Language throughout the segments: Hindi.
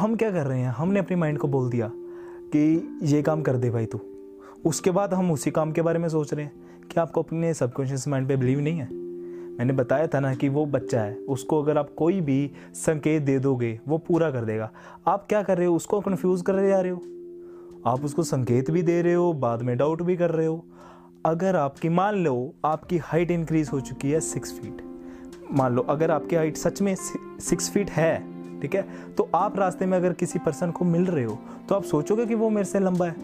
हम क्या कर रहे हैं? हमने अपने माइंड को बोल दिया कि ये काम कर दे भाई तू। उसके बाद हम उसी काम के बारे में सोच रहे हैं। कि आपको अपने सबकॉन्शियस माइंड पे बिलीव नहीं है? मैंने बताया था ना कि वो बच्चा है, उसको अगर आप कोई भी संकेत दे दोगे, वो पूरा कर देगा। आप क्या कर रहे हो? उसको कन्फ्यूज़ कर जा रहे हो? आप उसको संकेत भी दे रहे हो, बाद में डाउट भी कर रहे हो। अगर आपकी, मान लो, आपकी हाइट इंक्रीज हो चुकी है सिक्स फीट मान लो, अगर आपकी हाइट सच में सिक्स फीट है ठीक है? तो आप रास्ते में अगर किसी पर्सन को मिल रहे हो तो आप सोचोगे कि वो मेरे से लंबा है?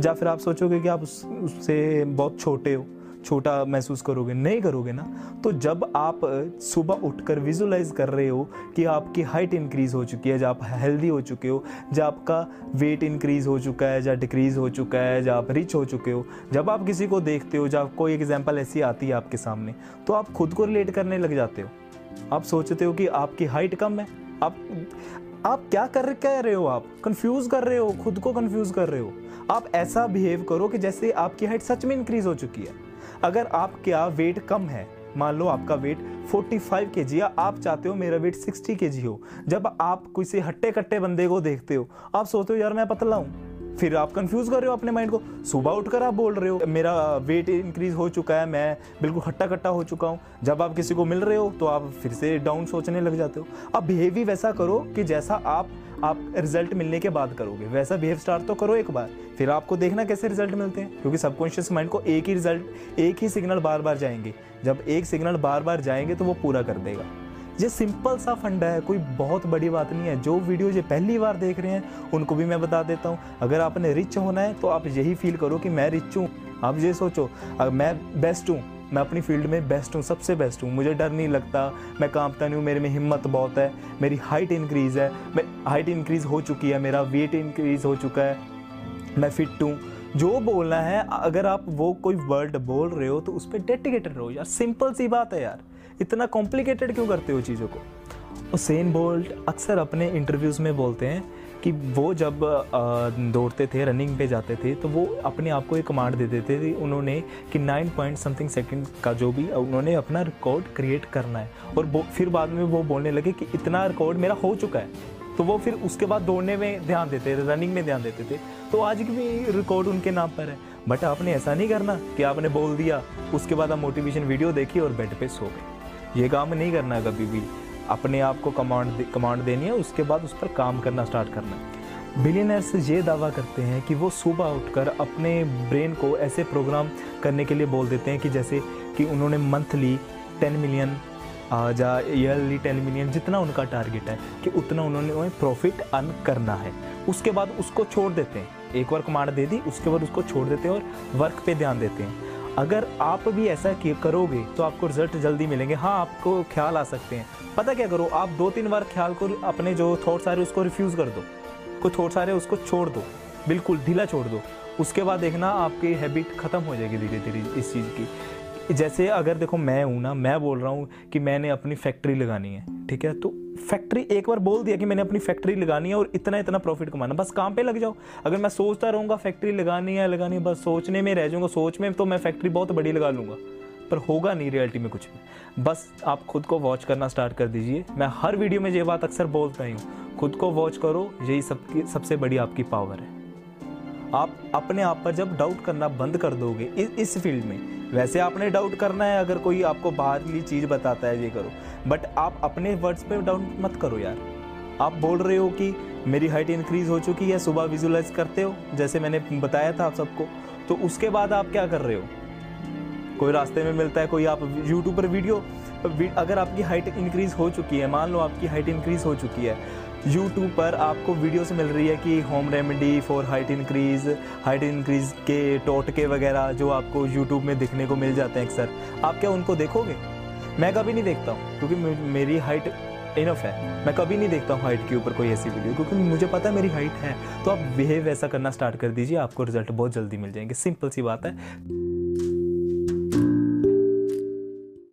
या फिर आप सोचोगे कि आप उस, उससे बहुत छोटे हो, छोटा महसूस करोगे? नहीं करोगे ना? तो जब आप सुबह उठकर विजुलाइज कर रहे हो कि आपकी हाइट इंक्रीज हो चुकी है, जब आप हेल्दी हो चुके हो, जब आपका वेट इंक्रीज हो चुका है या डिक्रीज हो चुका है, जब आप रिच हो चुके हो, जब आप किसी को देखते हो, जब कोई एग्ज़ाम्पल ऐसी आती है आपके सामने तो आप खुद को रिलेट करने लग जाते हो। आप सोचते हो कि आपकी हाइट कम है? आप आप क्या कर कह रहे हो आप? कंफ्यूज कर रहे हो? खुद को कंफ्यूज कर रहे हो? आप ऐसा बिहेव करो कि जैसे आपकी हाइट सच में इंक्रीज हो चुकी है। अगर आपका वेट कम है, मान लो आपका वेट 45 के जी या आप चाहते हो मेरा वेट 60 के जी हो। जब आप किसी हट्टे कट्टे बंदे को देखते हो, आप सोचते हो, यार मैं पतला हूँ। फिर आप कंफ्यूज कर रहे हो अपने माइंड को। सुबह उठकर आप बोल रहे हो, मेरा वेट इंक्रीज हो चुका है, मैं बिल्कुल हट्टा कट्टा हो चुका हूँ। जब आप किसी को मिल रहे हो तो आप फिर से डाउन सोचने लग जाते हो। आप बिहेव ही वैसा करो कि जैसा आप आप रिज़ल्ट मिलने के बाद करोगे। वैसा बिहेव स्टार्ट तो करो एक बार, फिर आपको देखना कैसे रिज़ल्ट मिलते हैं। क्योंकि सबकॉन्शियस माइंड को एक ही रिज़ल्ट एक ही सिग्नल बार बार जाएँगे। जब एक सिग्नल बार बार जाएँगे तो वो पूरा कर देगा। ये सिंपल सा फंडा है, कोई बहुत बड़ी बात नहीं है। जो वीडियो ये पहली बार देख रहे हैं, उनको भी मैं बता देता हूँ। अगर आपने रिच होना है तो आप यही फील करो कि मैं रिच हूँ। आप ये सोचो अगर मैं बेस्ट हूँ, मैं अपनी फ़ील्ड में बेस्ट हूँ, सबसे बेस्ट हूँ। मुझे डर नहीं लगता, मैं कांपता नहीं हूँ, मेरे में हिम्मत बहुत है, मेरी हाइट इंक्रीज़ है, मैं हाइट इंक्रीज़ हो चुकी है, मेरा वेट इंक्रीज़ हो चुका है, मैं फिट हूँ। जो बोलना है, अगर आप वो कोई वर्ड बोल रहे हो तो उस पर डेडिकेटेड रहो यार। सिंपल सी बात है यार। इतना कॉम्प्लिकेटेड क्यों करते हो चीज़ों को? सेन बोल्ट अक्सर अपने इंटरव्यूज़ में बोलते हैं कि वो जब दौड़ते थे रनिंग पे जाते थे तो वो अपने आप को एक कमांड देते थे उन्होंने कि नाइन पॉइंट समथिंग सेकेंड का जो भी उन्होंने अपना रिकॉर्ड क्रिएट करना है। और फिर बाद में वो बोलने लगे कि इतना रिकॉर्ड मेरा हो चुका है। तो वो फिर उसके बाद दौड़ने में ध्यान देते थे रनिंग में ध्यान देते थे। तो आज भी रिकॉर्ड उनके नाम पर है। बट आपने ऐसा नहीं करना कि आपने बोल दिया उसके बाद आप मोटिवेशन वीडियो देखी और बेड पे सो गए। ये काम नहीं करना कभी भी। अपने आप को कमांड दे, कमांड देनी है उसके बाद उस पर काम करना स्टार्ट करना। है बिलीनर्स ये दावा करते हैं कि वो सुबह उठकर अपने ब्रेन को ऐसे प्रोग्राम करने के लिए बोल देते हैं कि जैसे कि उन्होंने मंथली टेन मिलियन या ईयरली टेन मिलियन जितना उनका टारगेट है कि उतना उन्होंने उन्हें प्रॉफिट अर्न करना है। उसके बाद उसको छोड़ देते हैं। एक बार कमांड दे दी, उसके बाद उसको छोड़ देते हैं और वर्क पे ध्यान देते हैं। अगर आप भी ऐसा करोगे तो आपको रिज़ल्ट जल्दी मिलेंगे। हाँ आपको ख्याल आ सकते हैं। पता क्या करो, आप दो तीन बार ख्याल को अपने जो थॉट्स आ रहे उसको रिफ्यूज़ कर दो। कुछ थॉट्स आ रहे उसको छोड़ दो। बिल्कुल, ढीला छोड़ दो। उसके बाद देखना आपकी हैबिट ख़त्म हो जाएगी धीरे धीरे इस चीज़ की। जैसे अगर देखो मैं हूँ ना, मैं बोल रहा हूँ कि मैंने अपनी फैक्ट्री लगानी है, ठीक है? तो फैक्ट्री एक बार बोल दिया कि मैंने अपनी फैक्ट्री लगानी है और इतना इतना प्रॉफिट कमाना। बस काम पे लग जाओ। अगर मैं सोचता रहूँगा फैक्ट्री लगानी है लगानी है, बस सोचने में रह जाऊँगा, सोच में तो मैं फैक्ट्री बहुत बड़ी लगा लूँगा। पर होगा नहीं रियलिटी में कुछ भी। बस आप खुद को वॉच करना स्टार्ट कर दीजिए। मैं हर वीडियो में ये बात अक्सर बोलता ही हूँ। खुद को वॉच करो, यही सबकी, सबसे बड़ी आपकी पावर है। आप अपने आप पर जब डाउट करना बंद कर दोगे इस, इस फ़ील्ड में वैसे आपने डाउट करना है अगर कोई आपको बाहरली चीज़ बताता है ये करो। बट आप अपने वर्ड्स पे डाउट मत करो यार। आप बोल रहे हो कि मेरी हाइट इंक्रीज हो चुकी है सुबह विजुलाइज करते हो जैसे मैंने बताया था आप सबको तो उसके बाद आप क्या कर रहे हो? कोई रास्ते में मिलता है कोई आप यूट्यूब पर वीडियो अगर आपकी हाइट इंक्रीज हो चुकी है मान लो आपकी हाइट इंक्रीज हो चुकी है यूट्यूब पर आपको वीडियोस मिल रही है कि home remedy for height increase height increase के टोटके वगैरह जो आपको यूट्यूब में दिखने को मिल जाते हैं अक्सर। आप क्या उनको देखोगे? मैं कभी नहीं देखता हूँ, क्योंकि मेरी हाइट इनफ है। मैं कभी नहीं देखता हूँ हाइट के ऊपर कोई ऐसी वीडियो क्योंकि मुझे पता है मेरी हाइट है। तो आप बिहेव ऐसा करना स्टार्ट कर दीजिए, आपको रिज़ल्ट बहुत जल्दी मिल जाएँगे। सिंपल सी बात है।